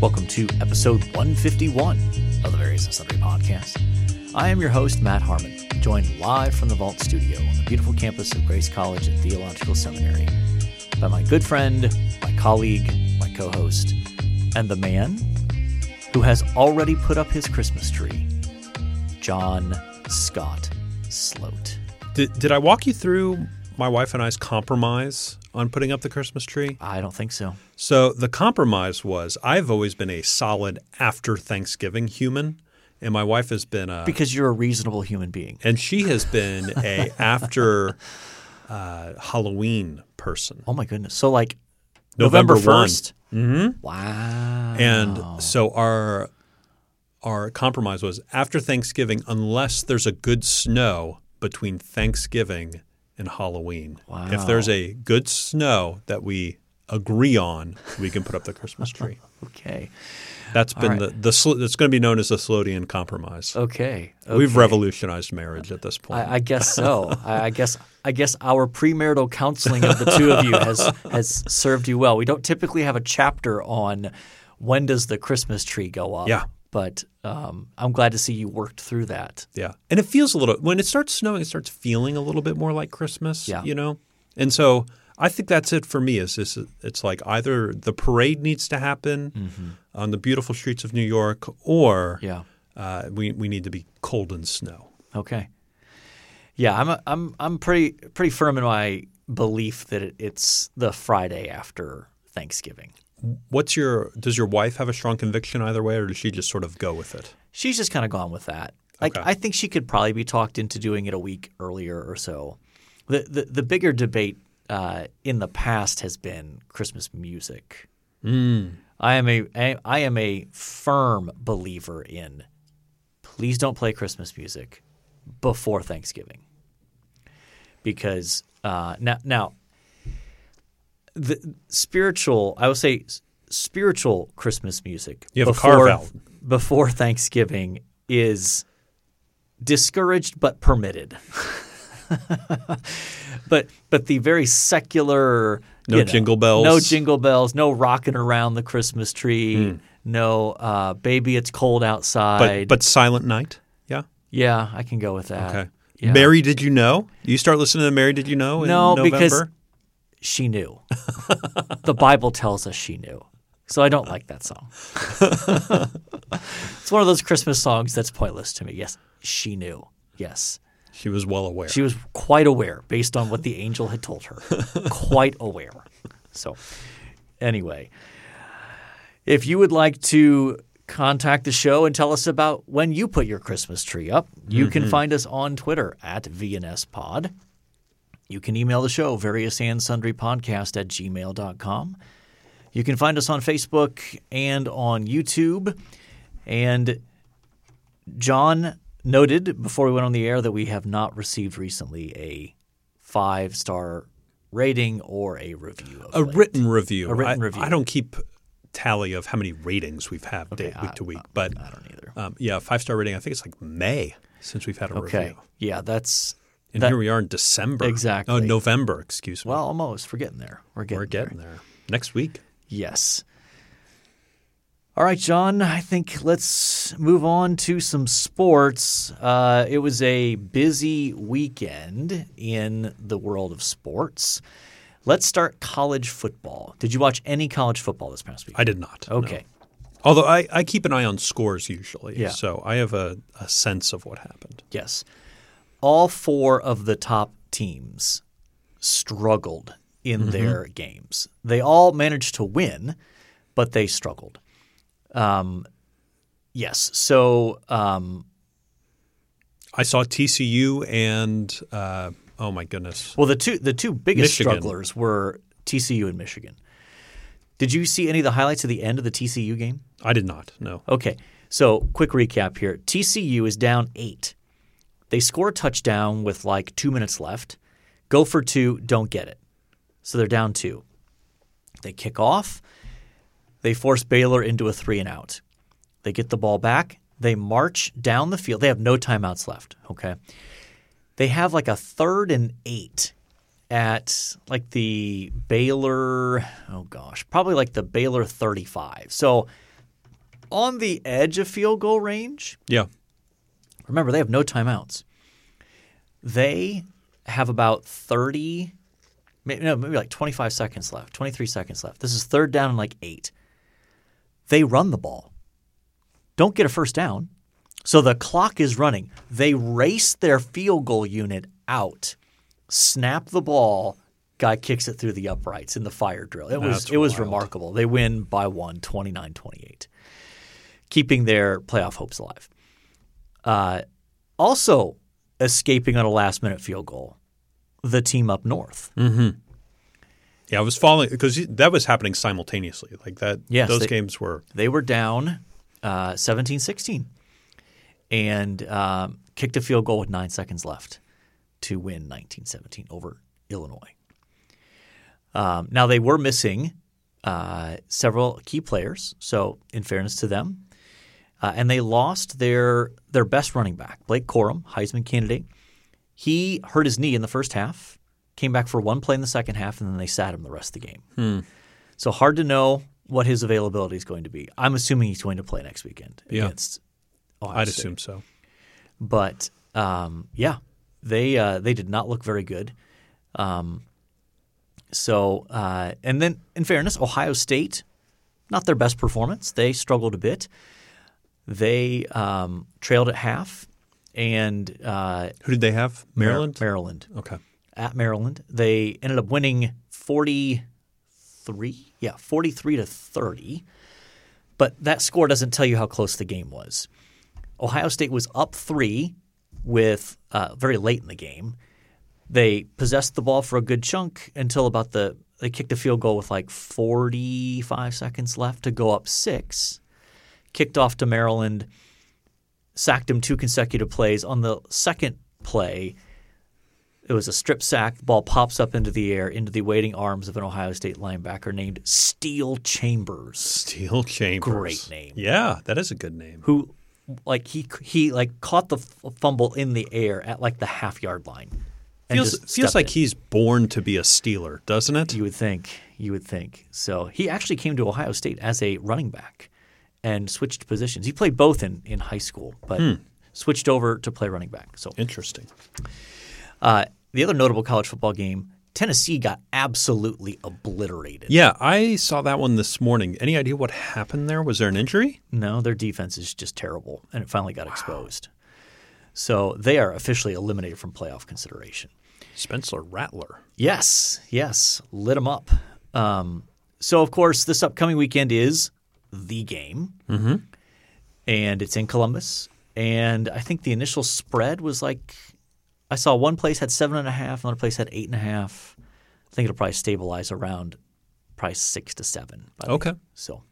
Welcome to episode 151 of the Various and Sundry podcast. I am your host, Matt Harmon, joined live from the Vault Studio on the beautiful campus of Grace College and Theological Seminary by my good friend, my colleague, my co host, and the man who has already put up his Christmas tree, John Scott Sloat. Did, did I walk you through my wife and I's compromise on putting up the Christmas tree? I don't think so. So the compromise was I've always been a solid after Thanksgiving human, and my wife has been a Because you're a reasonable human being. and she has been a after uh, Halloween person. Oh my goodness. So, like, November November 1. 1st? Mm-hmm. Wow. And so our our compromise was after Thanksgiving, unless there's a good snow between Thanksgiving and Halloween. If there's a good snow that we agree on, we can put up the Christmas tree. Okay. That's been right. the the it's going to be known as the Slodian compromise. Okay. We've revolutionized marriage at this point. I, I guess so. I, I guess I guess our premarital counseling of the two of you has has served you well. We don't typically have a chapter on when does the Christmas tree go up. Yeah. But um, I'm glad to see you worked through that. Yeah. And it feels a little when it starts snowing, it starts feeling a little bit more like Christmas. Yeah. You know? And so I think that's it for me is this it's like either the parade needs to happen on the beautiful streets of New York or Yeah. uh, we, we need to be cold and snow. Okay. Yeah, I'm a, I'm I'm pretty pretty firm in my belief that it, it's the Friday after Thanksgiving. What's your does your wife have a strong conviction either way or does she just sort of go with it? She's just kind of gone with that. Like Okay. I think she could probably be talked into doing it a week earlier or so. The the, the bigger debate uh, in the past has been Christmas music. I am a I, I am a firm believer in please don't play Christmas music before Thanksgiving because uh, now now the spiritual I would say spiritual Christmas music You have a before, carve-out. before Thanksgiving is discouraged but permitted. but but the very secular No you know, jingle bells. no jingle bells, no rocking around the Christmas tree, no uh, baby it's cold But outside. but Silent Night? Yeah. yeah, I can go with that. Okay. Yeah. Mary Did You Know? You start listening to Mary Did You Know in No, November? because she knew. the Bible tells us she knew. So I don't like that song. it's one of those Christmas songs that's pointless to me. Yes, she knew. Yes. she was well aware. She was quite aware based on what the angel had told her. quite aware. So, anyway, if you would like to contact the show and tell us about when you put your Christmas tree up, you can mm-hmm. find us on Twitter at VNSPod. You can email the show, various and sundry podcast at gmail.com. You can find us on Facebook and on YouTube. And John noted before we went on the air that we have not received recently a five star rating or a review. Of a late. written review. A written I, review. I don't keep tally of how many ratings we've had day, I- week to week, but I don't either. um, yeah, five star rating. I think it's like May since we've had a Okay. review, Yeah, that's and that- here we are in December. Exactly. Oh, November. Excuse me. well, almost. We're getting there. We're getting we're there. getting there. Next week. Yes. All right, John, I think let's move on to some sports. Uh, it was a busy weekend in the world of sports. Let's start college football. Did you watch any college football this past week? I did not. no. Okay. Although I, I keep an eye on scores usually, Yeah. so I have a, a sense of what happened. Yes. All four of the top teams struggled in Mm-hmm. their games. They all managed to win, but they struggled. Um, yes. So um, I saw TCU and uh, oh my goodness, Well, the two the two biggest Michigan. strugglers were TCU and Michigan. Did you see any of the highlights of the end of the TCU game? I did not. No. Okay, so quick recap here: TCU is down eight. They score a touchdown with like two minutes left. Go for two, don't get it. So they're down two. They kick off. They force Baylor into a three and out. They get the ball back. They march down the field. They have no timeouts left. Okay. They have like a third and eight at like the Baylor, oh gosh, probably like the Baylor 35. So on the edge of field goal range. Yeah. Remember, they have no timeouts. They have about 30, maybe, no, maybe like 25 seconds left, 23 seconds left. This is third down and like eight. They run the ball, don't get a first down. So the clock is running. They race their field goal unit out, snap the ball, guy kicks it through the uprights in the fire drill. It was That's it was wild. remarkable. They win by one, 29-28, keeping their playoff hopes alive. Uh, also escaping on a last minute field goal, the team up north. Yeah, I was following because that was happening simultaneously. Like that, Yes, those they- games were They were down uh, 17-16 and um, kicked a field goal with nine seconds left to win 1917 over Illinois. Um, now they were missing uh, several key players, so in fairness to them, uh, and they lost their their best running back, Blake Corum, Heisman candidate. He hurt his knee in the first half, came back for one play in the second half, and then they sat him the rest of the game. So hard to know what his availability is going to be. I'm assuming he's going to play next weekend Yeah. against Ohio I'd State. assume so. But um, yeah, they uh, they did not look very good. Um, so uh, and then in fairness, Ohio State, not their best performance. They struggled a bit. They um, trailed at half, and uh, Who did they have? Maryland. Maryland Okay. at Maryland. They ended up winning 43, yeah, 43 to 30. But that score doesn't tell you how close the game was. Ohio State was up 3 with uh, very late in the game. They possessed the ball for a good chunk until about the they kicked a field goal with like 45 seconds left to go up 6. Kicked off to Maryland, sacked him two consecutive plays on the second play. It was a strip sack. The ball pops up into the air into the waiting arms of an Ohio State linebacker named Steele Chambers, Steele Chambers. Great name. Yeah, that is a good name. who like he he like caught the f- fumble in the air at like the half yard line. Feels feels like in. he's born to be a Steeler, doesn't it? You would think. You would think. So he actually came to Ohio State as a running back and switched positions. He played both in, in high school, but Hmm. switched over to play running back. So Interesting. uh, the other notable college football game, Tennessee got absolutely obliterated. Yeah, I saw that one this morning. Any idea what happened there? Was there an injury? No, their defense is just terrible, and it finally got exposed. So they are officially eliminated from playoff consideration. Spencer Rattler. Yes, yes, lit them up. Um, so, of course, this upcoming weekend is the game, mm-hmm. and it's in Columbus. And I think the initial spread was like I saw one place had seven and a half, another place had eight and a half. I think it'll probably stabilize around probably six to seven. by Okay. So,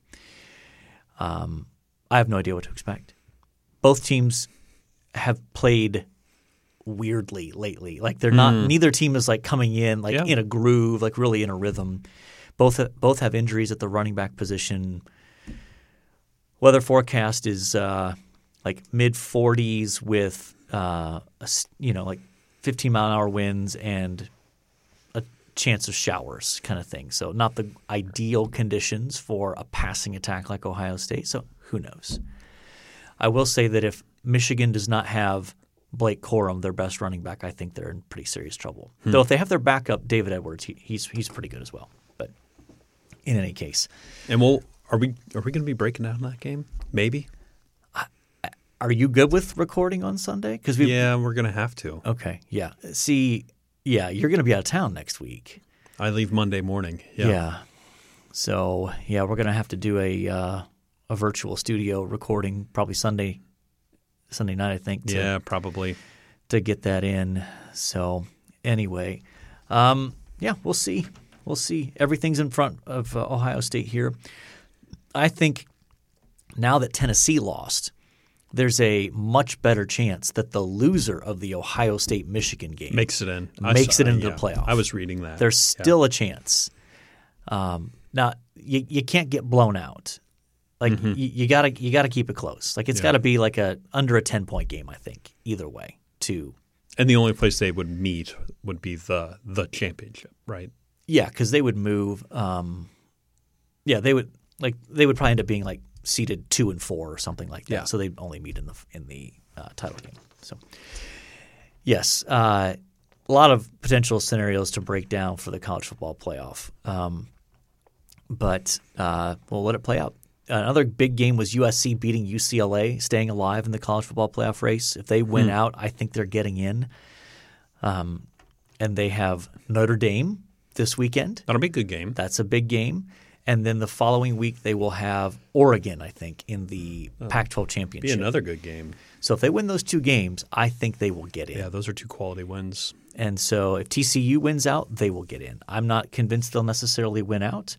um, I have no idea what to expect. Both teams have played weirdly lately. Like they're not. Neither team is like coming in like Yeah. in a groove, like really in a rhythm. Both both have injuries at the running back position. Weather forecast is uh, like mid 40s with uh, a you know like 15 mile an hour winds and a chance of showers kind of thing. So not the ideal conditions for a passing attack like Ohio State. So who knows? I will say that if Michigan does not have Blake Corum, their best running back, I think they're in pretty serious trouble. Though if they have their backup, David Edwards, he, he's he's pretty good as well. But in any case, And we'll are we are we going to be breaking down that game? Maybe. are you good with recording on Sunday? Because we Yeah, we're going to have to. okay, yeah. See, yeah, you're going to be out of town next week. I leave Monday morning. Yeah. Yeah. So yeah, we're gonna have to do a uh, a virtual studio recording probably Sunday Sunday night, I think. To, Yeah, probably. to get that in. So anyway, um, yeah, we'll see. We'll see. Everything's in front of uh, Ohio State here. I think now that Tennessee lost, there's a much better chance that the loser of the Ohio State Michigan game Makes it in. I Makes saw- it into yeah. the playoff. I was reading that. there's Yeah. still a chance. Um, now you you can't get blown out. Like you, you gotta you gotta keep it close. Like it's Mm-hmm. Yeah. gotta be like a under a ten point game. I think either way. To And the only place they would meet would be the the championship, right? yeah, because they would move. Um, yeah, they would like they would probably end up being like seeded two and four or something like that. Yeah. So they only meet in the in the uh, title game. So yes, uh, a lot of potential scenarios to break down for the college football playoff. Um, but uh, we'll let it play out. Another big game was USC beating UCLA, staying alive in the college football playoff race. If they win out, I think they're getting in. Um, and they have Notre Dame this weekend. That'll be a good game. That's a big game. And then the following week they will have Oregon, I think, in the Pac-12 championship. Be another good game. So if they win those two games, I think they will get in. Yeah, those are two quality wins. And so if TCU wins out, they will get in. I'm not convinced they'll necessarily win out.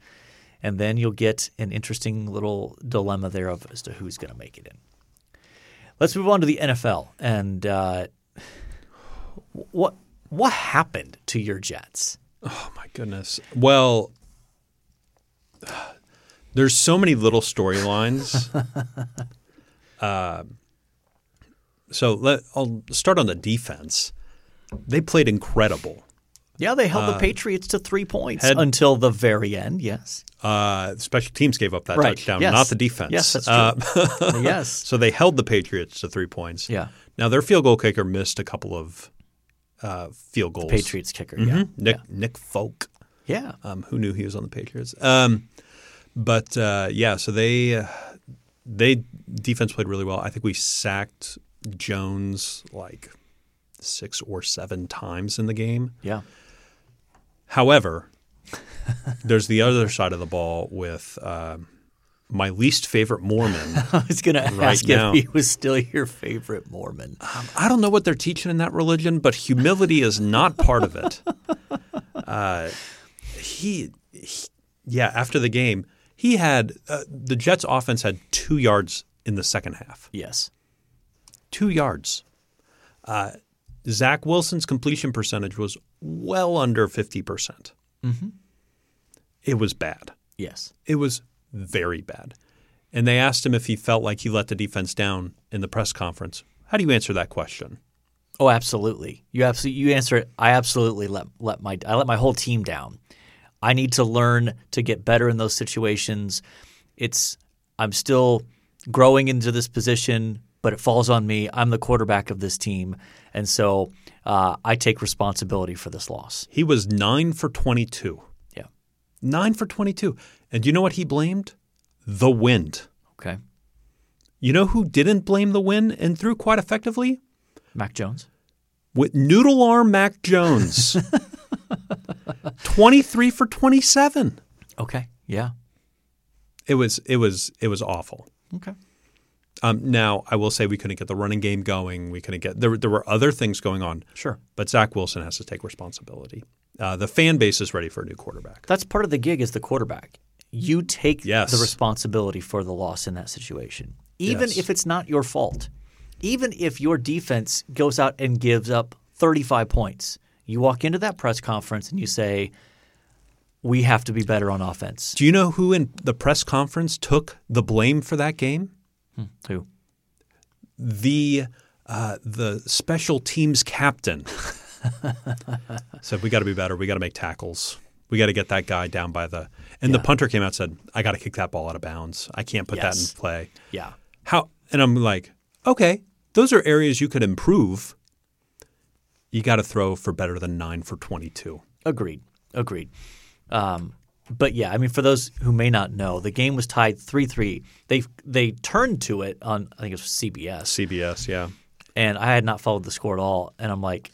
And then you'll get an interesting little dilemma there of as to who's going to make it in. Let's move on to the NFL. And uh, what what happened to your Jets? Oh my goodness. Well, there's so many little storylines. uh, so let, I'll start on the defense. They played incredible. Yeah, they held the Patriots to three points had- until the very end. Yes. Uh, special teams gave up that Right. touchdown, Yes. not the defense. Yes, that's true. Uh, yes. so they held the Patriots to three points. Yeah. Now their field goal kicker missed a couple of uh, field goals. Patriots kicker. Yeah. Nick Nick Folk. Yeah. Um, who knew he was on the Patriots? Um, but uh, yeah, so they uh, they defense played really well. I think we sacked Jones like six or seven times in the game. Yeah. However, there's the other side of the ball with um my least favorite Mormon. I was going to ask now. if he was still your favorite Mormon. I don't know what they're teaching in that religion, but humility is not part of it. Uh, he, he- yeah, after the game, he had uh, the Jets' offense had two yards in the second half. Yes. Two yards. Uh, Zach Wilson's completion percentage was well under 50%. percent It was bad. Yes. It was very bad. And they asked him if he felt like he let the defense down in the press conference. How do you answer that question? Oh, absolutely. You absolutely you answer it. I absolutely let let my I let my whole team down. I need to learn to get better in those situations. It's I'm still growing into this position, but it falls on me. I'm the quarterback of this team, and so uh, I take responsibility for this loss. He was nine for 22. Yeah. Nine for 22. And you know what he blamed? The wind. Okay. You know who didn't blame the wind and threw quite effectively? Mac Jones. With noodle arm Mac Jones. 23 for 27. Okay. Yeah. It was it was it was awful. Okay. Um, now I will say we couldn't get the running game going. We couldn't get there. There were other things going on, Sure. but Zach Wilson has to take responsibility. Uh, the fan base is ready for a new quarterback. That's part of the gig as the quarterback. You take Yes. the responsibility for the loss in that situation, even Yes. if it's not your fault. Even if your defense goes out and gives up 35 points, you walk into that press conference and you say, "We have to be better on offense." Do you know who in the press conference took the blame for that game? Who? the uh, the special teams captain said we got to be better. We got to make tackles. We got to get that guy down by the. And the punter came out and said, "I got to kick that ball out of bounds. I can't put that in play." Yeah. How? And I'm like, okay, those are areas you could improve. You got to throw for better than nine for twenty-two. Agreed. Agreed. Um, but yeah, I mean, for those who may not know, the game was tied three three. They they turned to it on I think it was CBS. CBS, yeah. and I had not followed the score at all. And I'm like,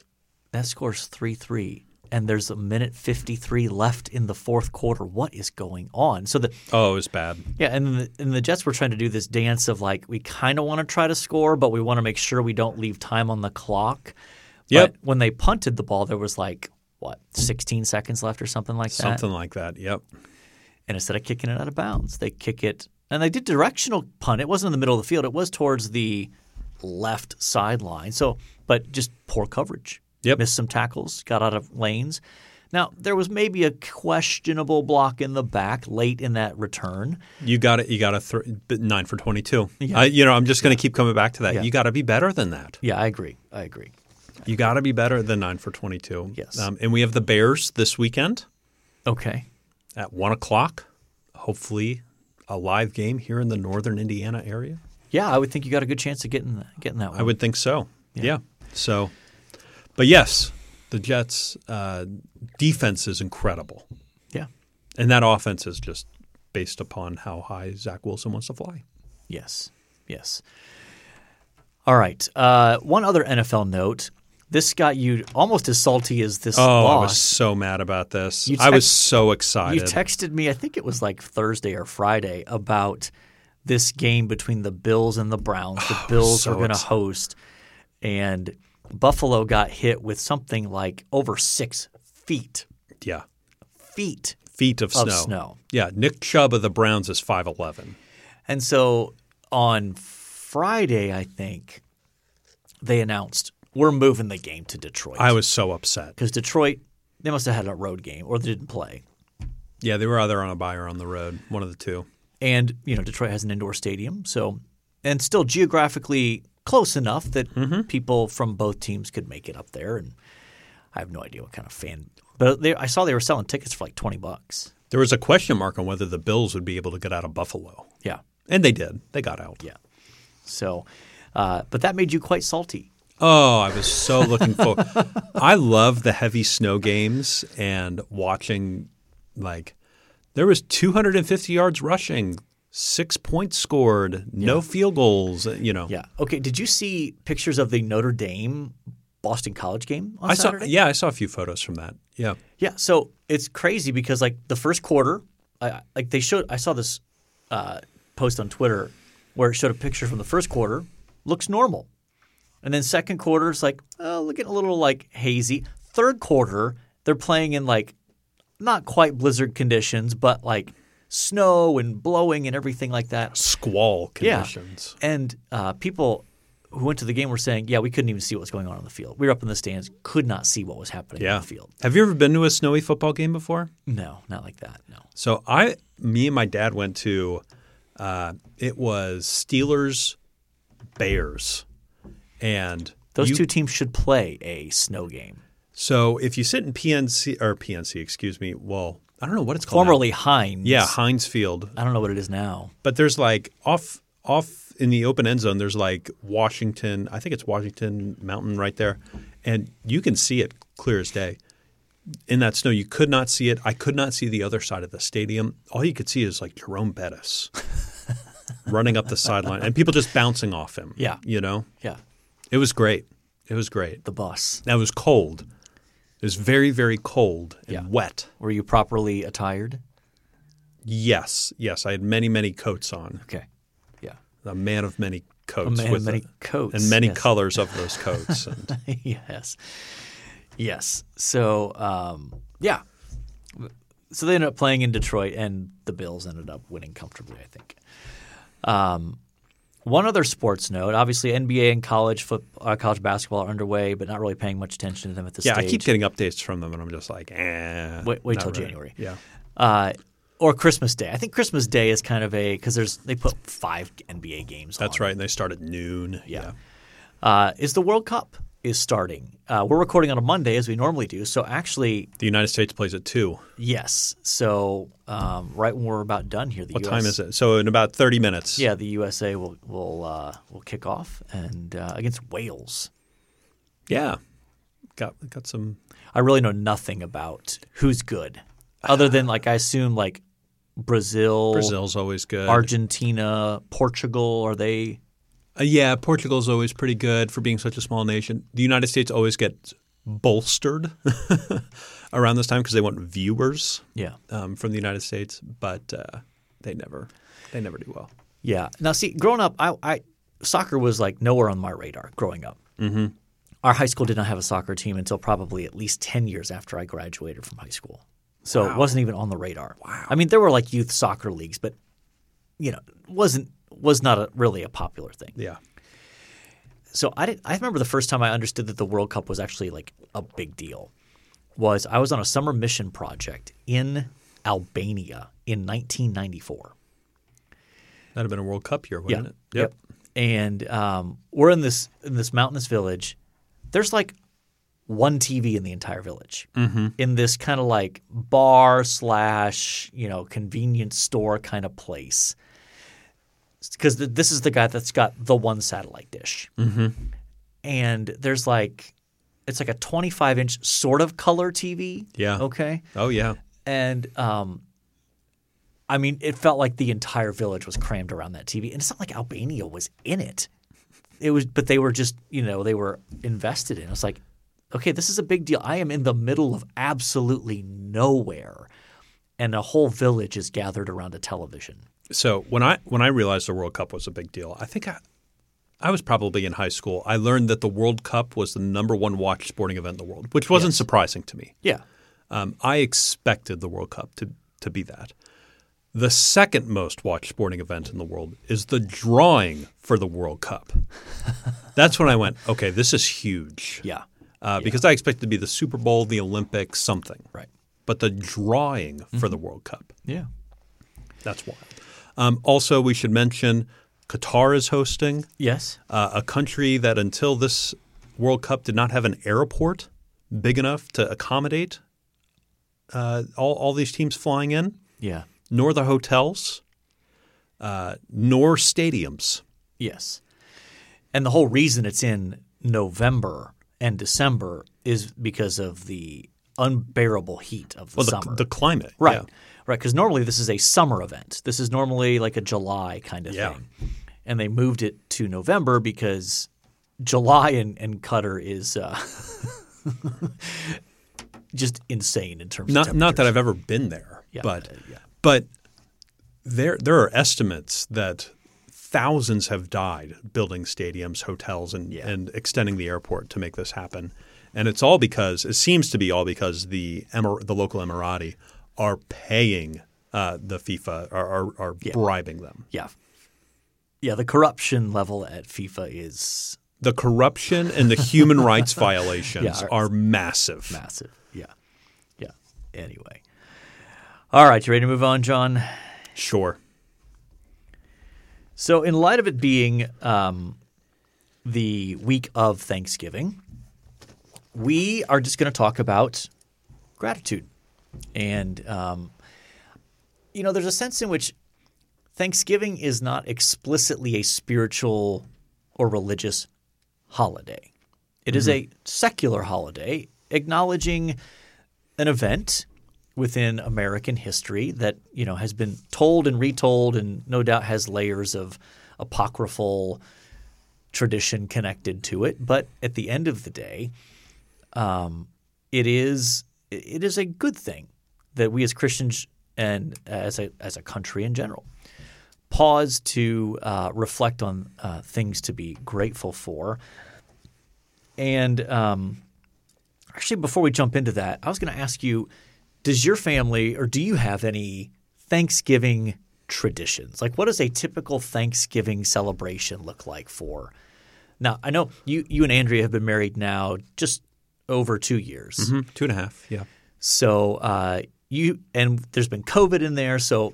that score's three three, and there's a minute fifty three left in the fourth quarter. What is going on? So the Oh, it was bad. yeah, and the, and the Jets were trying to do this dance of like we kind of want to try to score, but we want to make sure we don't leave time on the clock. Yep. But when they punted the ball, there was like what 16 seconds left or something like that. Something like that. Yep. And instead of kicking it out of bounds, they kick it. And they did directional punt. It wasn't in the middle of the field. It was towards the left sideline. So, but just poor coverage. Yep. Missed some tackles, got out of lanes. Now, there was maybe a questionable block in the back late in that return. You got to You got to throw nine for twenty-two. I, you know, I'm just going to keep coming back to that. Yeah. You got to be better than that. Yeah, I agree. I agree. You got to be better than nine for 22. Yes. Um, and we have the Bears this weekend Okay. at one o'clock. Hopefully, a live game here in the northern Indiana area? Yeah, I would think you got a good chance of getting getting that one. I would think so. Yeah. So, but yes, the Jets' uh, defense is incredible, Yeah. and that offense is just based upon how high Zach Wilson wants to fly. Yes. Yes. All right. Uh, one other NFL note. This got you almost as salty as this Oh, I was so mad about this. I was so excited. You texted me, I think it was like Thursday or Friday, about this game between the Bills and the Browns. The oh, Bills so are going to host, and Buffalo got hit with something like over six feet. yeah, Feet. feet of snow. Of snow. Yeah, Nick Chubb of the Browns is five eleven. And so on Friday, I think, they announced we're moving the game to Detroit. I was so upset. Because Detroit, they must have had a road game or they didn't play. Yeah, they were either on a bye or on the road, one of the two. And, you know, Detroit has an indoor stadium. So, and still geographically close enough that Mm-hmm. people from both teams could make it up there. And I have no idea what kind of fan, but they, I saw they were selling tickets for like 20 bucks. There was a question mark on whether the Bills would be able to get out of Buffalo, Yeah. and they did. They got out. Yeah. So, uh, but that made you quite salty. Oh, I was so looking forward. I love the heavy snow games and watching like there was 250 yards rushing, six points scored, no field goals. You know, Yeah. Okay. Did you see pictures of the Notre Dame Boston College game on I saw. Yeah, I saw a few photos from that. Yeah, Yeah. So it's crazy because like the first quarter, I, like they showed. I saw this uh, post on Twitter where it showed a picture from the first quarter, looks normal, and then second quarter is like oh, looking a little like hazy. Third quarter, they're playing in like not quite blizzard conditions, but like snow and blowing and everything like that. squall conditions. Yeah. And uh, people who went to the game were saying, yeah, we couldn't even see what was going on on the field. We were up in the stands, could not see what was happening Yeah. on the field. Have you ever been to a snowy football game before? No, not like that. No. So I, me and my dad went to. Uh, it was Steelers, Bears, and Those you- two teams should play a snow game. So if you sit in PNC or PNC, excuse me, well, I don't know what it's called. now. Formerly Heinz. yeah, Heinz Field. I don't know what it is now. But there's like off off in the open end zone. There's like Washington. I think it's Washington Mountain right there, and you can see it clear as day. In that snow, you could not see it. I could not see the other side of the stadium. All you could see is like Jerome Bettis running up the sideline, and people just bouncing off him. Yeah. you know, Yeah. It was great. It was great. The bus. Now it was cold. It was very, very cold and Yeah. wet. Were you properly attired? Yes, yes. I had many, many coats on. Okay. Yeah. A man of many coats. A man of with many a- coats, And many yes. colors of those coats. And yes. Yes. So, um, yeah. So they ended up playing in Detroit, and the Bills ended up winning comfortably, I think. Um, one other sports note: obviously, NBA and college foot, uh, college basketball are underway, but not really paying much attention to them at this yeah, stage. I keep getting updates from them, and I'm just like, eh. Wait- wait till really. January. Yeah. uh, or Christmas Day. I think Christmas Day is kind of a because there's they put five NBA games. That's on. right. And they start at noon. Yeah. Uh, is the World Cup is starting. Uh, we're recording on a Monday as we normally do. So actually, The United States plays at 2. yes. So um, right when we're about done here, the What US, time is it? So in about 30 minutes. Yeah, the USA will will uh, will kick off and uh, against Wales. Yeah. Got got some. I really know nothing about who's good, other than like I assume like Brazil, Brazil's always good. Argentina, Portugal. Are they? Uh, yeah, Portugal's always pretty good for being such a small nation. The United States always gets bolstered around this time because they want viewers Yeah. um, from the United States, but uh, they never they never do well. Yeah. Now, see, growing up, I, I soccer was like nowhere on my radar. Growing up, mm-hmm. our high school did not have a soccer team until probably at least ten years after I graduated from high school. So it wasn't even on the radar. Wow. I mean, there were like youth soccer leagues, but you know, wasn't was not a, really a popular thing. Yeah. So I did, I remember the first time I understood that the World Cup was actually like a big deal. Was I was on a summer mission project in Albania in 1994. That'd have been a World Cup year, wouldn't it? Yep. And um, we're in this in this mountainous village. There's like one TV in the entire village in this kind of like bar slash you know convenience store kind of place. Because this is the guy that's got the one satellite dish, and there's like it's like a 25 inch sort of color TV. Yeah. Okay. Oh yeah. And um, I mean, it felt like the entire village was crammed around that TV, and it's not like Albania was in it. It was, but they were just, you know, they were invested in. It. It's like, okay, this is a big deal. I am in the middle of absolutely nowhere, and a whole village is gathered around a television. So when I when I realized the World Cup was a big deal, I think I I was probably in high school. I learned that the World Cup was the number one watched sporting event in the world, which wasn't surprising to me. Yeah. Um, I expected the World Cup to to be that. The second most watched sporting event in the world is the drawing for the World Cup. That's when I went, okay, this is huge. Yeah. Uh, Because I expected to be the Super Bowl, the Olympics, something. Right. But the drawing for the World Cup, Yeah. that's wild. Um, also, we should mention Qatar is hosting Yes. uh, a country that until this World Cup did not have an airport big enough to accommodate uh, all, all these teams flying in, Yeah. nor the hotels, uh, nor stadiums. Yes. And the whole reason it's in November and December is because of the unbearable heat of the Well, summer. the, the climate. right. yeah. Right. Because normally this is a summer event. This is normally like a July kind of Yeah. thing. And they moved it to November because July in, in Qatar is uh, just insane in terms of Not, not that. I've ever been there, Yeah, but uh, yeah. but there there are estimates that thousands have died building stadiums, hotels, and Yeah. and extending the airport to make this happen. And it's all because it seems to be all because the Emir- the local Emirati are paying uh, the FIFA are are, are bribing them. Yeah. Yeah. The corruption level at FIFA is The corruption and the human rights violations Yeah, are massive. massive. Yeah. Yeah. Anyway. All right. You ready to move on, John? Sure. So, in light of it being um, the week of Thanksgiving, we are just going to talk about gratitude. And, um, you know, there's a sense in which Thanksgiving is not explicitly a spiritual or religious holiday, It is a secular holiday acknowledging an event within American history that you know has been told and retold, and no doubt has layers of apocryphal tradition connected to it. But at the end of the day, um, it is it is a good thing that we as Christians and as a as a country in general pause to uh, reflect on uh, things to be grateful for. And um, actually, before we jump into that, I was going to ask you: Does your family, or do you have any Thanksgiving traditions? Like, what does a typical Thanksgiving celebration look like for? Now, I know you you and Andrea have been married now just over two years. Mhm, Two and a half. Yeah. So uh, you and there's been COVID in there, so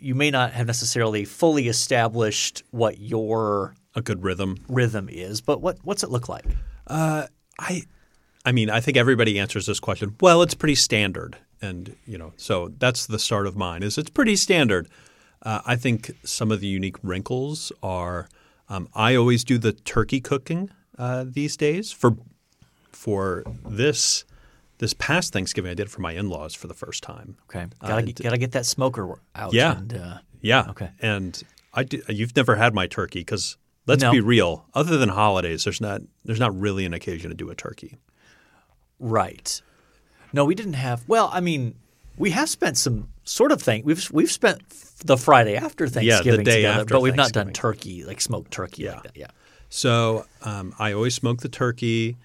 you may not have necessarily fully established what your A good rhythm. rhythm is. But what what's it look like? I, I mean, I think everybody answers this question. Well, it's pretty standard, and you know, so that's the start of mine. Is it's pretty standard. Uh, I think some of the unique wrinkles are. Um, I always do the turkey cooking uh, these days for for this this past Thanksgiving. I did it for my in laws for the first time. Okay, gotta get, gotta get that smoker out. Yeah. and, uh, Yeah. Okay. And I do, you've never had my turkey because let's No. be real. Other than holidays, there's not there's not really an occasion to do a turkey. right. No, we didn't have. Well, I mean, we have spent some sort of thing. We've we've spent the Friday after Thanksgiving day together, after but we've not done turkey like smoked turkey Yeah. like that. Yeah. So um, I always smoke the turkey.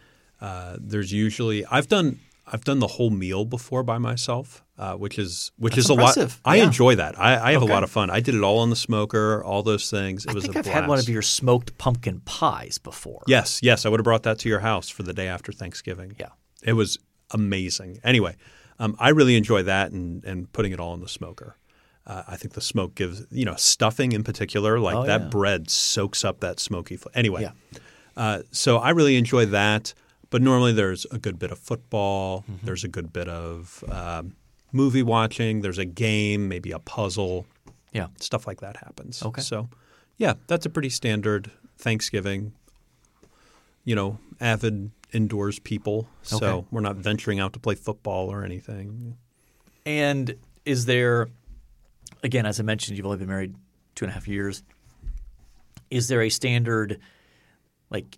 Uh, there's usually I've done I've done the whole meal before by myself, uh, which is which That's is a lot. impressive. I Yeah. enjoy that. I, I have Okay. a lot of fun. I did it all on the smoker, all those things. It I was think a I've blast. had one of your smoked pumpkin pies before. Yes, yes, I would have brought that to your house for the day after Thanksgiving. Yeah. it was amazing. Anyway, um, I really enjoy that and and putting it all in the smoker. Uh, I think the smoke gives you know stuffing in particular, like Oh, that yeah. bread soaks up that smoky. Fl- anyway, Yeah. uh, so I really enjoy that. But normally there's a good bit of football. Mm-hmm. There's a good bit of um, movie watching. There's a game, maybe a puzzle. Yeah. Stuff like that happens. Okay. So, yeah, that's a pretty standard Thanksgiving. You know, avid indoors people. So Okay. we're not venturing out to play football or anything. And is there, again, as I mentioned, you've only been married two and a half years. Is there a standard, like,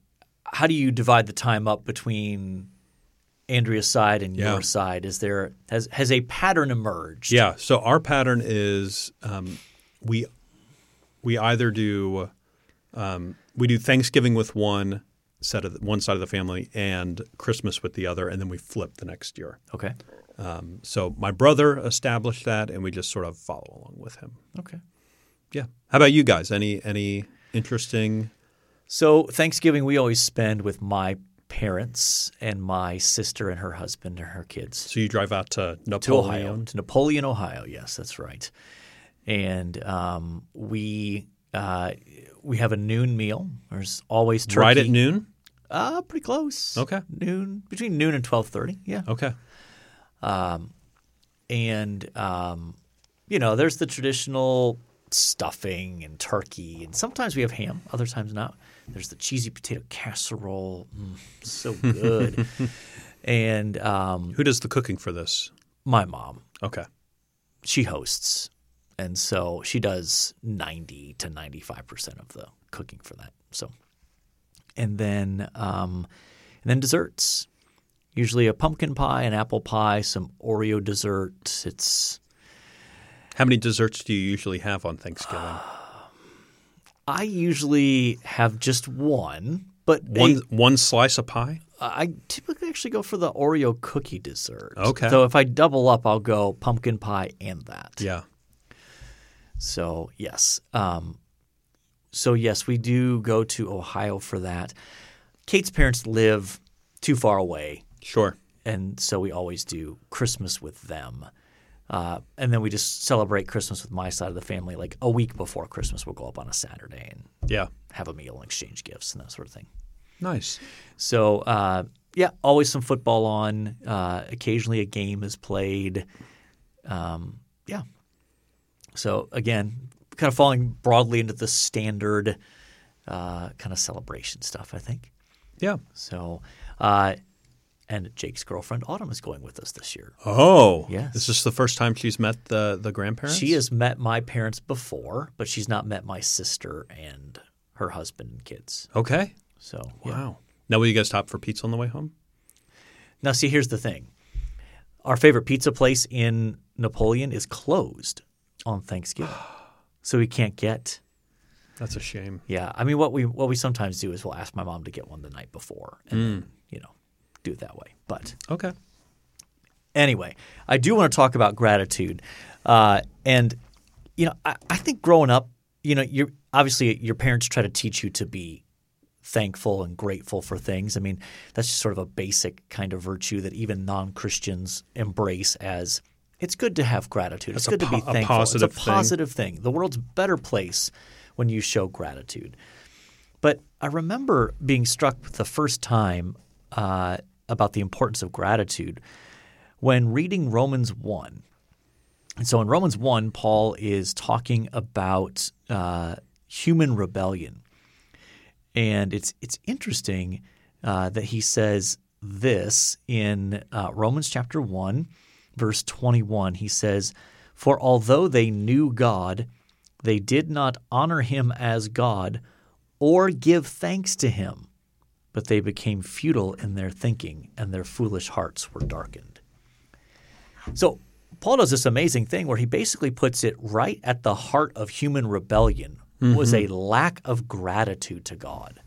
how do you divide the time up between Andrea's side and Yeah. your side? Is there has has a pattern emerged? Yeah. So our pattern is um, we we either do um, we do Thanksgiving with one set of the, one side of the family and Christmas with the other, and then we flip the next year. Okay. Um, so my brother established that, and we just sort of follow along with him. Okay. Yeah. How about you guys? Any any interesting? So Thanksgiving we always spend with my parents and my sister and her husband and her kids. So you drive out to to Napoleon. Ohio, to Napoleon, Ohio. Yes, that's right. And um, we uh, we have a noon meal. There's always turkey. Right at noon. Uh, pretty close. Okay. Noon between noon and twelve thirty. Yeah. Okay. Um, And um, you know, there's the traditional stuffing and turkey, and sometimes we have ham. Other times not. There's the cheesy potato casserole. Mm, so good. and um, Who does the cooking for this? my mom. Okay. she hosts and so she does 90 to 95% of the cooking for that so and then um, and then desserts usually a pumpkin pie an apple pie some oreo dessert it's How many desserts do you usually have on Thanksgiving? i usually have just one but a- One one slice of pie. I typically actually go for the oreo cookie dessert Okay. so if i double up i'll go pumpkin pie and that Yeah. So yes, um, so yes, we do go to Ohio for that. Kate's parents live too far away, Sure. and so we always do Christmas with them. Uh, and then we just celebrate Christmas with my side of the family. Like a week before Christmas, we'll go up on a Saturday and Yeah. have a meal and exchange gifts and that sort of thing. Nice. So uh, yeah, always some football on. Uh, occasionally a game is played. Um, yeah. So again, kind of falling broadly into the standard uh, kind of celebration stuff, I think. Yeah. So, uh, and Jake's girlfriend Autumn is going with us this year. Oh. Yes. Is this the first time she's met the the grandparents? She has met my parents before, but she's not met my sister and her husband and kids. Okay. So yeah. Wow. Now will you guys stop for pizza on the way home? Now, see, here's the thing. Our favorite pizza place in Napoleon is closed on Thanksgiving, so we can't get. That's a shame. Yeah, I mean, what we what we sometimes do is we'll ask my mom to get one the night before, and hmm. then, you know, do it that way. But Okay. anyway, I do want to talk about gratitude, uh, and you know, I, I think growing up, you know, you're obviously your parents try to teach you to be thankful and grateful for things. I mean, that's just sort of a basic kind of virtue that even non Christians embrace as it's good to have gratitude. It's That's good to be po- thankful. it's a thing. positive thing. The world's a better place when you show gratitude. But I remember being struck the first time uh, about the importance of gratitude when reading Romans 1. And so in Romans 1, Paul is talking about uh, human rebellion. And it's, it's interesting uh, that he says this in uh, Romans chapter 1, verse 21. He says, For although they knew God, they did not honor him as God or give thanks to him, but they became futile in their thinking, and their foolish hearts were darkened. So Paul does this amazing thing where he basically puts it right at the heart of human rebellion was mm-hmm. a lack of gratitude to God.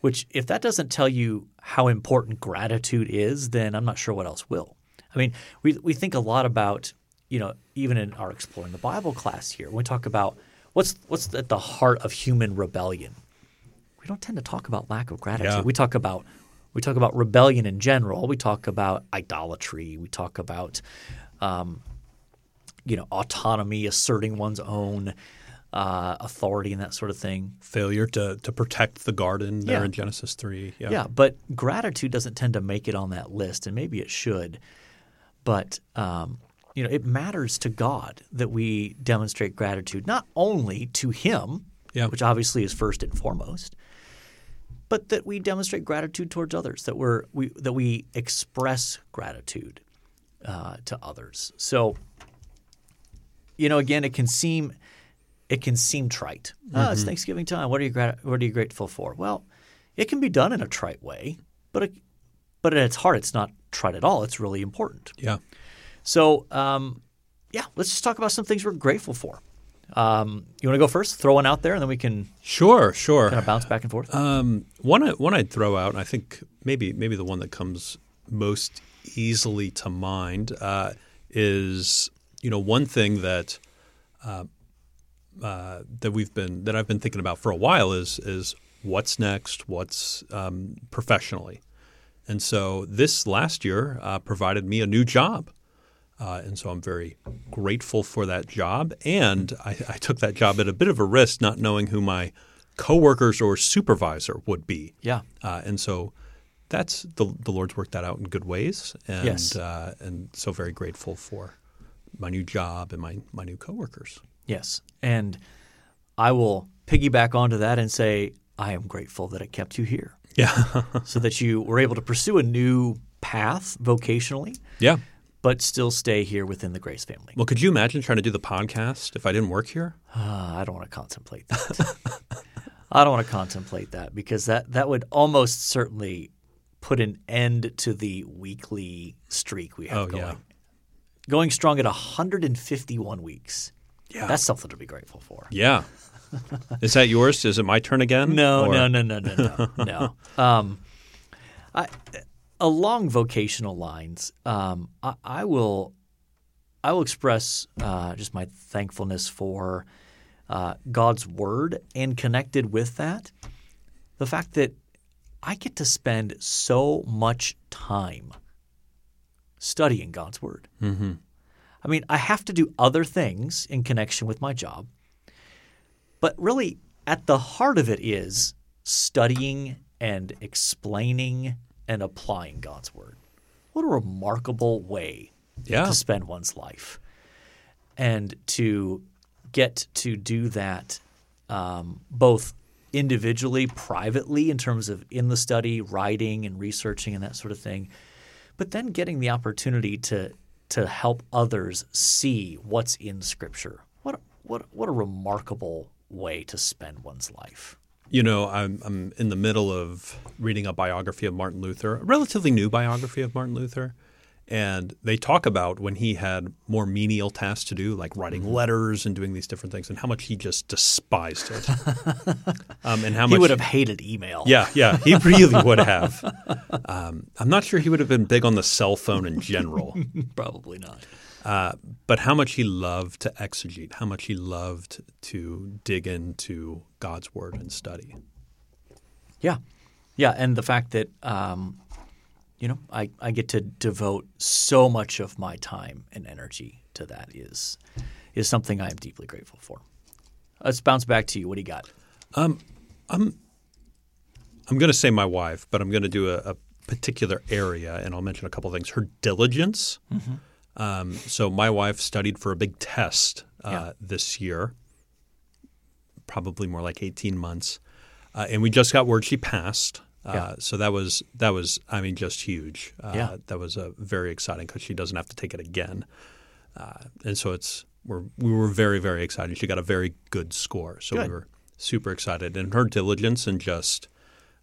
Which, if that doesn't tell you how important gratitude is, then I'm not sure what else will. I mean, we we think a lot about, you know, even in our exploring the Bible class here, when we talk about what's what's at the heart of human rebellion. We don't tend to talk about lack of gratitude. Yeah. We talk about we talk about rebellion in general. We talk about idolatry. We talk about um, you know autonomy, asserting one's own. uh, authority and that sort of thing. Failure to to protect the garden there Yeah. in Genesis three. Yeah. Yeah, but gratitude doesn't tend to make it on that list, and maybe it should. But um, you know, it matters to God that we demonstrate gratitude not only to Him, Yeah. which obviously is first and foremost, but that we demonstrate gratitude towards others. That we're we that we express gratitude uh, to others. So, you know, again, it can seem it can seem trite. Oh, it's Thanksgiving time. What are you grat- what are you grateful for? Well, it can be done in a trite way, but it, but at its heart, it's not trite at all. It's really important. Yeah. So, um, yeah, let's just talk about some things we're grateful for. Um, you want to go first? Throw one out there, and then we can Sure. Sure. kind of bounce back and forth. Um, one one I'd throw out, and I think maybe maybe the one that comes most easily to mind uh, is you know one thing that uh, uh, that we've been that I've been thinking about for a while is is what's next, what's um, professionally, and so this last year uh, provided me a new job. Uh, and so I'm very grateful for that job. And I, I took that job at a bit of a risk, not knowing who my coworkers or supervisor would be. yeah, Uh, and so that's the, the Lord's worked that out in good ways. And, Yes. uh, and so very grateful for my new job and my, my new coworkers. yes, and I will piggyback onto that and say I am grateful that it kept you here, Yeah. so that you were able to pursue a new path vocationally, yeah. But still stay here within the Grace family. Well, could you imagine trying to do the podcast if I didn't work here? Uh, I don't want to contemplate that. I don't want to contemplate that because that that would almost certainly put an end to the weekly streak we have Oh, going. yeah. Going strong at 151 weeks. Yeah. That's something to be grateful for. Yeah. Is that yours? Is it my turn again? No, Or- no, no, no, no, no, no. Um, I, along vocational lines, um, I, I will, I will express uh, just my thankfulness for uh, God's word, and connected with that, the fact that I get to spend so much time studying God's word. Mm-hmm. I mean, I have to do other things in connection with my job. But really, at the heart of it is studying and explaining and applying God's word. What a remarkable way Yeah. to spend one's life. And to get to do that um, both individually, privately, in terms of in the study, writing and researching and that sort of thing, but then getting the opportunity to to help others see what's in Scripture. What what what a remarkable way to spend one's life. You know, I'm, I'm in the middle of reading a biography of Martin Luther, a relatively new biography of Martin Luther. And they talk about when he had more menial tasks to do, like writing Mm-hmm. letters and doing these different things, and how much he just despised it. um, and how He much would have hated email. Yeah, yeah, he really would have. Um, I'm not sure he would have been big on the cell phone in general, probably not. Uh, but how much he loved to exegete, how much he loved to dig into God's word and study. Yeah, yeah, and the fact that um, you know I, I get to devote so much of my time and energy to that is is something I am deeply grateful for. Let's bounce back to you. What do you got? Um, I'm I'm going to say my wife, but I'm going to do a, a particular area, and I'll mention a couple of things. Her diligence. Um, so my wife studied for a big test uh, Yeah. this year, probably more like 18 months, uh, and we just got word she passed. Uh, Yeah. So that was that was I mean just huge. Uh, Yeah. That was uh, very exciting because she doesn't have to take it again, uh, and so it's we're we were very very excited. She got a very good score, so Good. we were super excited. And her diligence and just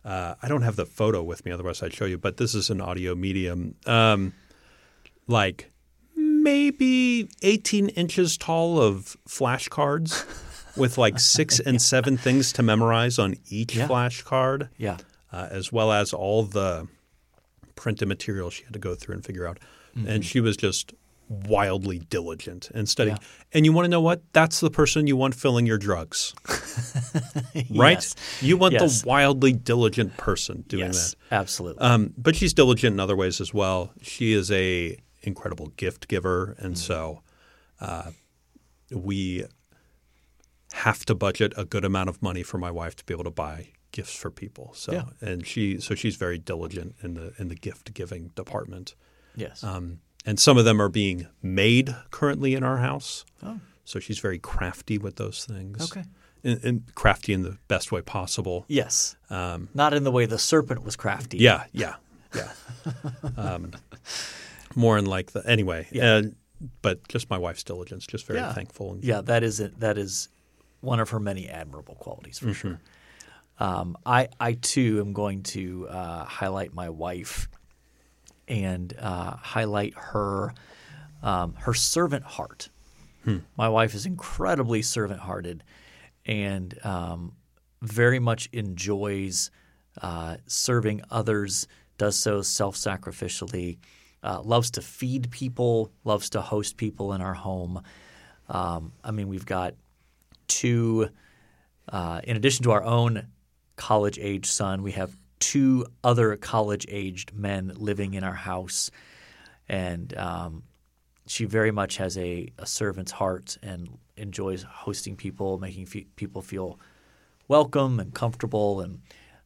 uh, I don't have the photo with me, otherwise I'd show you. But this is an audio medium, um, like maybe 18 inches tall of flashcards with like six and seven things to memorize on each Yeah. flashcard, Yeah, uh, as well as all the printed material she had to go through and figure out. And she was just wildly diligent and studying. Yeah. And you want to know what? That's the person you want filling your drugs, right? Yes. You want Yes. the wildly diligent person doing yes, that. absolutely. Um, but she's diligent in other ways as well. She is a incredible gift giver, and Mm. so uh, we have to budget a good amount of money for my wife to be able to buy gifts for people. So Yeah. and she so she's very diligent in the in the gift giving department. Yes. Um, and some of them are being made currently in our house. Oh. So she's very crafty with those things. Okay. And, and crafty in the best way possible. yes. Um, Not in the way the serpent was crafty. yeah, yeah, yeah. um, more in like the anyway. Yeah. And, but just my wife's diligence, just very Yeah. thankful. And, Yeah, that is it. That is one of her many admirable qualities for sure. Um, I I too am going to uh, highlight my wife and uh, highlight her um, her servant heart. My wife is incredibly servant hearted and um, very much enjoys uh, serving others. Does so self sacrificially. Uh, loves to feed people. Loves to host people in our home. Um, I mean, we've got two, uh, in addition to our own college age son, we have two other college aged men living in our house. And um, she very much has a, a servant's heart and enjoys hosting people, making people feel welcome and comfortable. And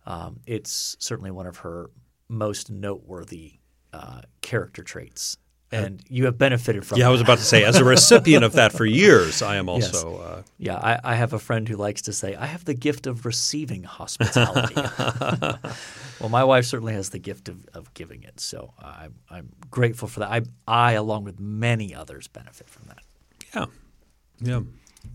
um, it's certainly one of her most noteworthy uh, character traits. And you have benefited from Yeah, I was about to say, as a recipient of that for years, I am also. Uh, Yeah, I, I have a friend who likes to say, I have the gift of receiving hospitality. well, my wife certainly has the gift of, of giving it. So I'm, I'm grateful for that. I, I, along with many others, benefit from that. yeah, yeah.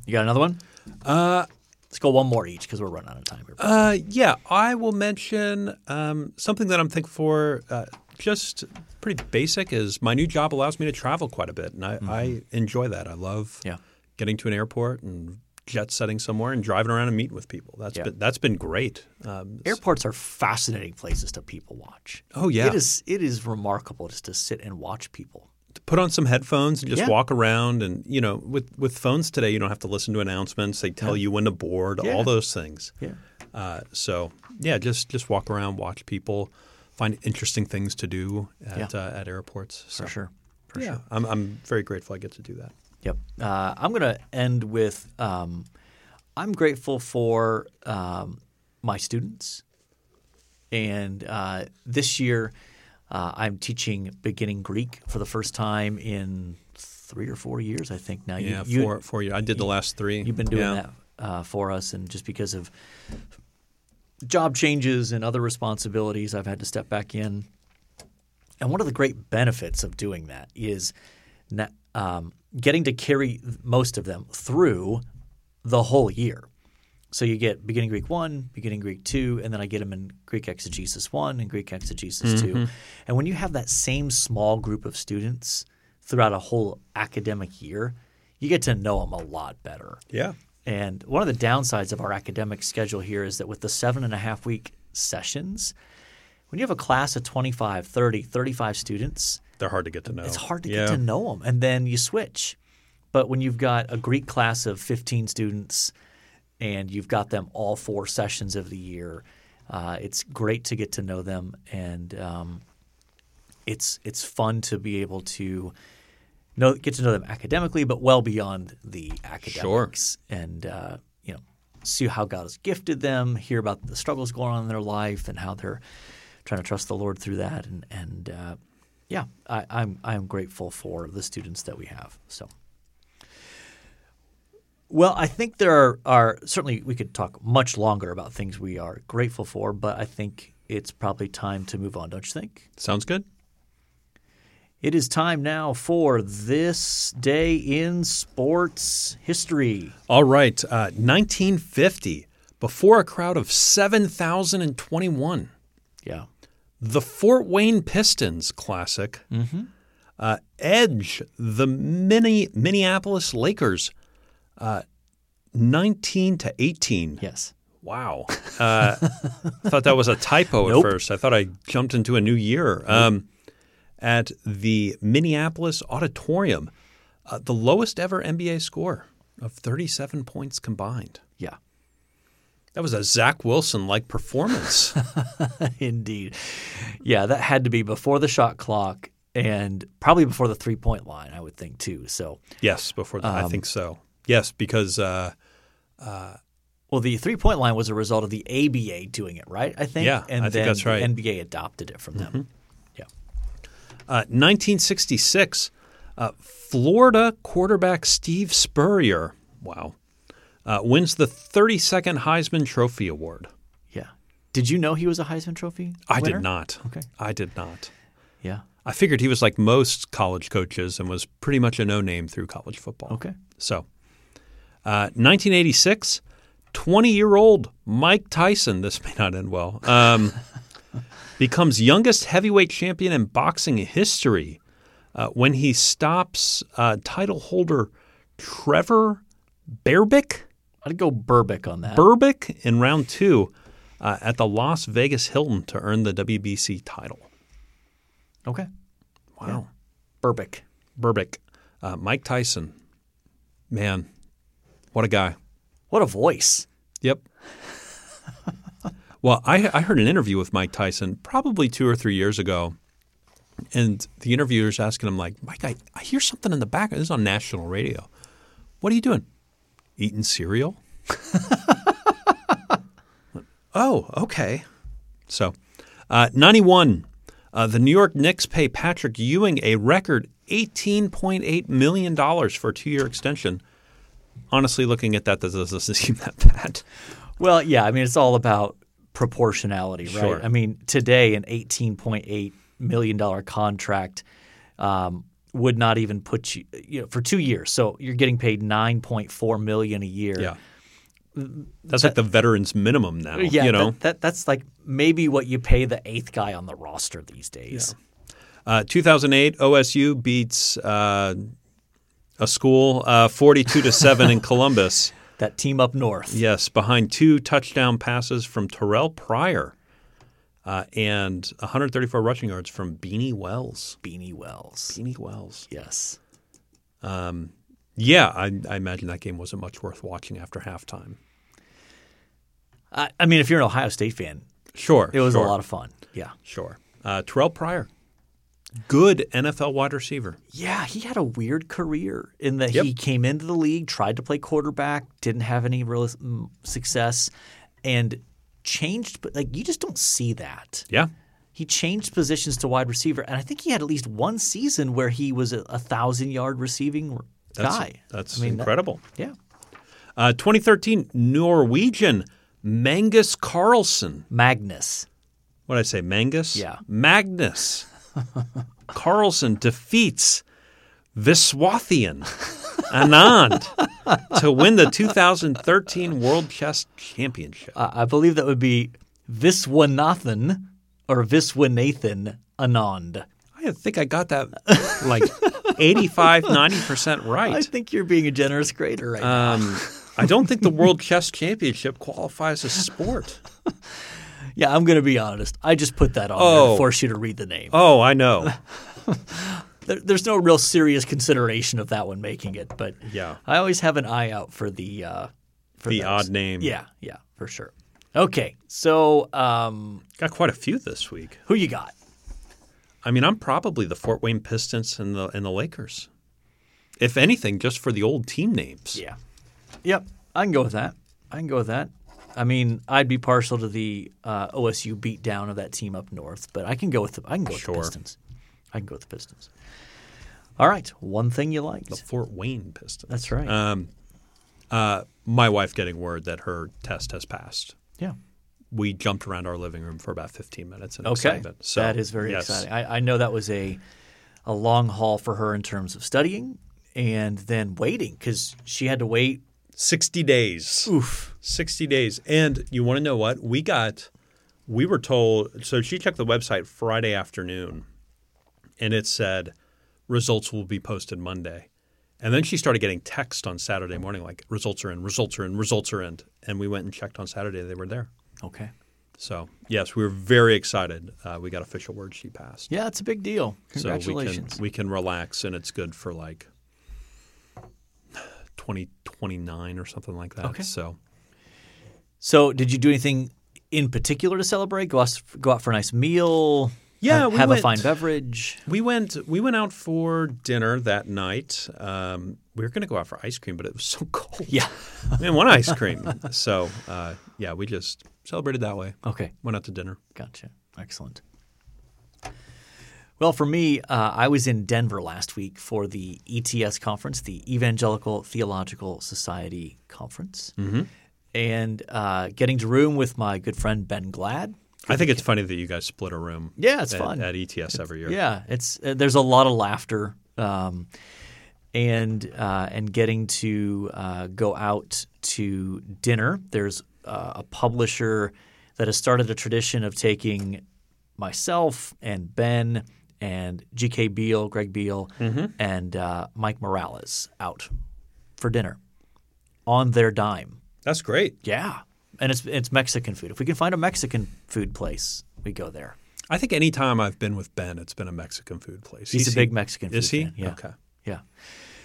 You got another one? Uh, Let's go one more each because we're running out of time here. Uh, yeah, I will mention um, something that I'm thankful for. Uh, just pretty basic is my new job allows me to travel quite a bit, and I, I enjoy that. I love Yeah. getting to an airport and jet setting somewhere and driving around and meeting with people. That's Yeah. been that's been great. Um, Airports are fascinating places to people watch. Oh, yeah. it is. It is remarkable just to sit and watch people. to put on some headphones and just Yeah. walk around, and you know, with with phones today, you don't have to listen to announcements. They tell you when to board, Yeah. all those things. Yeah, Uh, so yeah, just just walk around, watch people, find interesting things to do at Yeah. uh, at airports. So, for sure. For yeah, sure. I'm I'm very grateful I get to do that. Yep. Uh, I'm going to end with um, I'm grateful for um, my students. And uh, this year, uh, I'm teaching beginning Greek for the first time in three or four years, I think now. You- Yeah, you, for for you, I did the last three. You've been doing yeah. that uh, for us, and just because of job changes and other responsibilities, I've had to step back in. And one of the great benefits of doing that is um, getting to carry most of them through the whole year. So you get beginning Greek one, beginning Greek two, and then I get them in Greek exegesis one and Greek exegesis two. And when you have that same small group of students throughout a whole academic year, you get to know them a lot better. Yeah, And one of the downsides of our academic schedule here is that with the seven and a half week sessions, when you have a class of 25, 30, 35 students, they're hard to get to know. it's hard to yeah. get to know them. And then you switch. But when you've got a Greek class of 15 students and you've got them all four sessions of the year, uh, it's great to get to know them. And um, it's, it's fun to be able to know, get to know them academically, but well beyond the academics. And, uh, you know, see how God has gifted them, hear about the struggles going on in their life and how they're trying to trust the Lord through that. And, and uh, yeah, I, I'm I'm grateful for the students that we have. So, well, I think there are, are certainly we could talk much longer about things we are grateful for, but I think it's probably time to move on, don't you think? Sounds good. It is time now for this day in sports history. All right, uh, 1950, before a crowd of 7,021. Yeah. The Fort Wayne Pistons Classic Mm-hmm. uh, edge the mini Minneapolis Lakers, uh, 19 to 18. Yes. Wow. Uh, thought that was a typo Nope. at first. I thought I jumped into a new year. Um, at the Minneapolis Auditorium, uh, the lowest ever NBA score of 37 points combined. Yeah. That was a Zach Wilson like performance. Indeed. Yeah, that had to be before the shot clock and probably before the three point line, I would think too. So yes, before I Um, think so. Yes, because uh, well, the three point line was a result of the ABA doing it, right? I think. Yeah, and I think then that's right. The NBA adopted it from them. Yeah. Uh, 1966, uh, Florida quarterback Steve Spurrier, wow, uh, wins the 32nd Heisman Trophy Award. Yeah. Did you know he was a Heisman Trophy? I did not. Okay. I did not. Yeah. I figured he was like most college coaches and was pretty much a no name through college football. Okay. So, uh, 1986, 20 year old Mike Tyson, this may not end well, um, becomes youngest heavyweight champion in boxing history uh, when he stops uh, title holder Trevor Berbick, I'd go Burbick on that. Berbick in round two uh, at the Las Vegas Hilton to earn the WBC title. okay. Wow. Burbick. Berbick, uh, Mike Tyson, man, what a guy. What a voice. Yep. Well, I, I heard an interview with Mike Tyson probably two or three years ago, and the interviewer's asking him like, "Mike, I, I hear something in the back. This is on national radio. What are you doing? Eating cereal?" oh, okay. So, uh, ninety-one. Uh, the New York Knicks pay Patrick Ewing a record $18.8 million for a two year extension. Honestly, looking at that, that doesn't seem that bad. Well, yeah, I mean, it's all about proportionality, right? Sure. I mean, today an $18.8 million contract um, would not even put you, you know, for two years. So you're getting paid 9.4 million a year. Yeah. That's like the veterans minimum now. Yeah, you know, that, that, that's like maybe what you pay the eighth guy on the roster these days. uh, 2008 OSU beats uh, a school uh, 42 to seven in Columbus. That team up north. Yes, behind two touchdown passes from Terrell Pryor uh, and 134 rushing yards from Beanie Wells. Beanie Wells. Beanie Wells. Yes. Um, Yeah, I, I imagine that game wasn't much worth watching after halftime. I, I mean, if you're an Ohio State fan, Sure, it was sure, a lot of fun. Yeah. Sure. Uh, Terrell Pryor, good NFL wide receiver. Yeah, he had a weird career in that Yep. he came into the league, tried to play quarterback, didn't have any real success, and changed. But like, you just don't see that. Yeah, He changed positions to wide receiver, and I think he had at least one season where he was a, a thousand yard receiving that's guy. that's I mean, that- incredible. yeah, Uh, 2013 Norwegian Mangus Carlsen. Magnus. What did I say? Mangus? Yeah. Magnus Carlsen defeats Viswathian Anand to win the 2013 World Chess Championship. I I believe that would be Viswanathan or Viswanathan Anand. I think I got that like 85, 90% right. I think you're being a generous grader right now. Um, I don't think the World Chess Championship qualifies as sport. Yeah, I'm going to be honest. I just put that on there Oh. to force you to read the name. Oh, I know. There, there's no real serious consideration of that one making it, but Yeah. I always have an eye out for the uh, for The those. odd name. Yeah, yeah, for sure. Okay, so um, Got quite a few this week. who you got? I mean, I'm probably the Fort Wayne Pistons and the and the Lakers. If anything, just for the old team names. Yeah, yep, I can go with that. I can go with that. I mean, I'd be partial to the uh, OSU beatdown of that team up north, but I can go with the I can go with Sure. the Pistons. I can go with the Pistons. All right, one thing you liked. The Fort Wayne Pistons. That's right. Um, uh, my wife getting word that her test has passed. yeah. We jumped around our living room for about 15 minutes in Okay, excitement. So, that is very yes. exciting. I, I know that was a a long haul for her in terms of studying and then waiting because she had to wait. 60 days. Oof. 60 days. And you want to know what? We got, we were told, so she checked the website Friday afternoon and it said results will be posted Monday. And then she started getting text on Saturday morning like results are in, results are in, results are in. And we went and checked on Saturday. They were there. Okay. So, yes, we were very excited. Uh, we got official word she passed. Yeah, it's a big deal. So we can we can relax and it's good for like 2029 or something like that. Okay. So, so, did you do anything in particular to celebrate? Go out, go out for a nice meal. Yeah, have, we have went, a fine beverage. We went we went out for dinner that night. Um, we were going to go out for ice cream, but it was so cold. Yeah. we didn't want ice cream, so uh, yeah, we just celebrated that way. Okay. Went out to dinner. Gotcha. Excellent. Well, for me, uh, I was in Denver last week for the ETS conference, the Evangelical Theological Society conference, Mm-hmm. and uh, getting to room with my good friend Ben Gladd. I think it's funny that you guys split a room. Yeah, it's at, fun. at ETS every year. Yeah, it's uh, there's a lot of laughter, um, and uh, and getting to uh, go out to dinner. There's uh, a publisher that has started a tradition of taking myself and Ben and G.K. Beale, Greg Beale, and uh, Mike Morales out for dinner on their dime. That's great. Yeah, and it's it's Mexican food. If we can find a Mexican food place, we go there. I think any time I've been with Ben, it's been a Mexican food place. He's a big Mexican food Is he? fan, yeah. Okay. Yeah.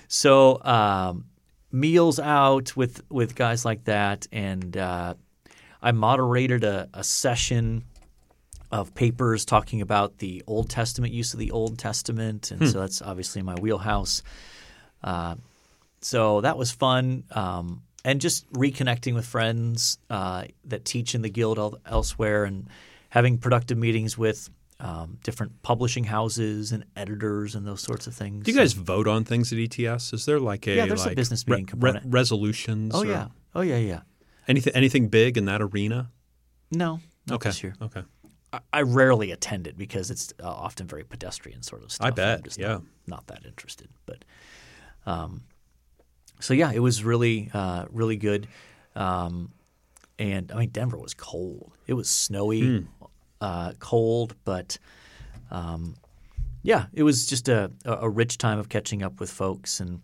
So um, meals out with with guys like that, and uh, I moderated a, a session of papers talking about the Old Testament use of the Old Testament, and so that's obviously my wheelhouse. Uh, so that was fun, um, and just reconnecting with friends uh, that teach in the guild el- elsewhere, and having productive meetings with. Um, different publishing houses and editors and those sorts of things. Do you guys vote on things at ETS? Is there like a Yeah, there's a business meeting component. resolutions? Oh or yeah. Oh yeah, yeah. Anything anything big in that arena? No, Okay. Okay. I, rarely attend it because it's uh, often very pedestrian sort of stuff. I bet. I'm just yeah. Not, not that interested, but um, so yeah, it was really uh, really good. Um, and I mean, Denver was cold. It was snowy, Hmm. uh, cold, but um, yeah, it was just a, a a rich time of catching up with folks, and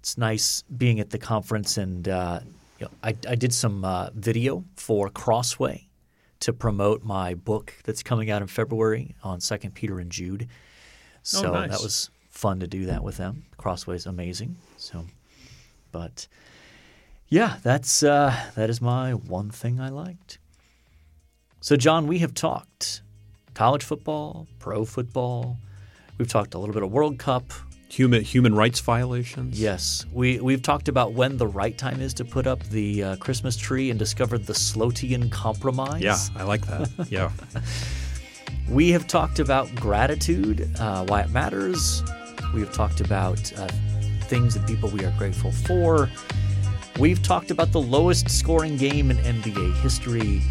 it's nice being at the conference. And uh, you know, I, I did some uh, video for Crossway to promote my book that's coming out in February on Second Peter and Jude. So Oh, nice. that was fun to do that with them. Crossway's amazing. So, but yeah, that's uh, that is my one thing I liked. So, John, we have talked college football, pro football. We've talked a little bit of World Cup. Human human rights violations. Yes, we we've talked about when the right time is to put up the uh, Christmas tree and discovered the Slotian Compromise. Yeah, I like that. Yeah. We have talked about gratitude, uh, why it matters. We have talked about uh, things and people we are grateful for. We've talked about the lowest scoring game in NBA history.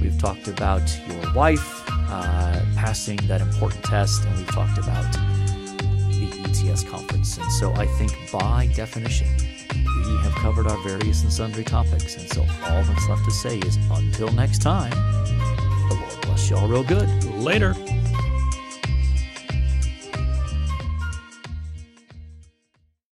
We've talked about your wife uh, passing that important test, and we've talked about the conference. And so I think by definition, we have covered our various and sundry topics. And so all that's left to say is until next time, the Lord bless y'all real good. Later.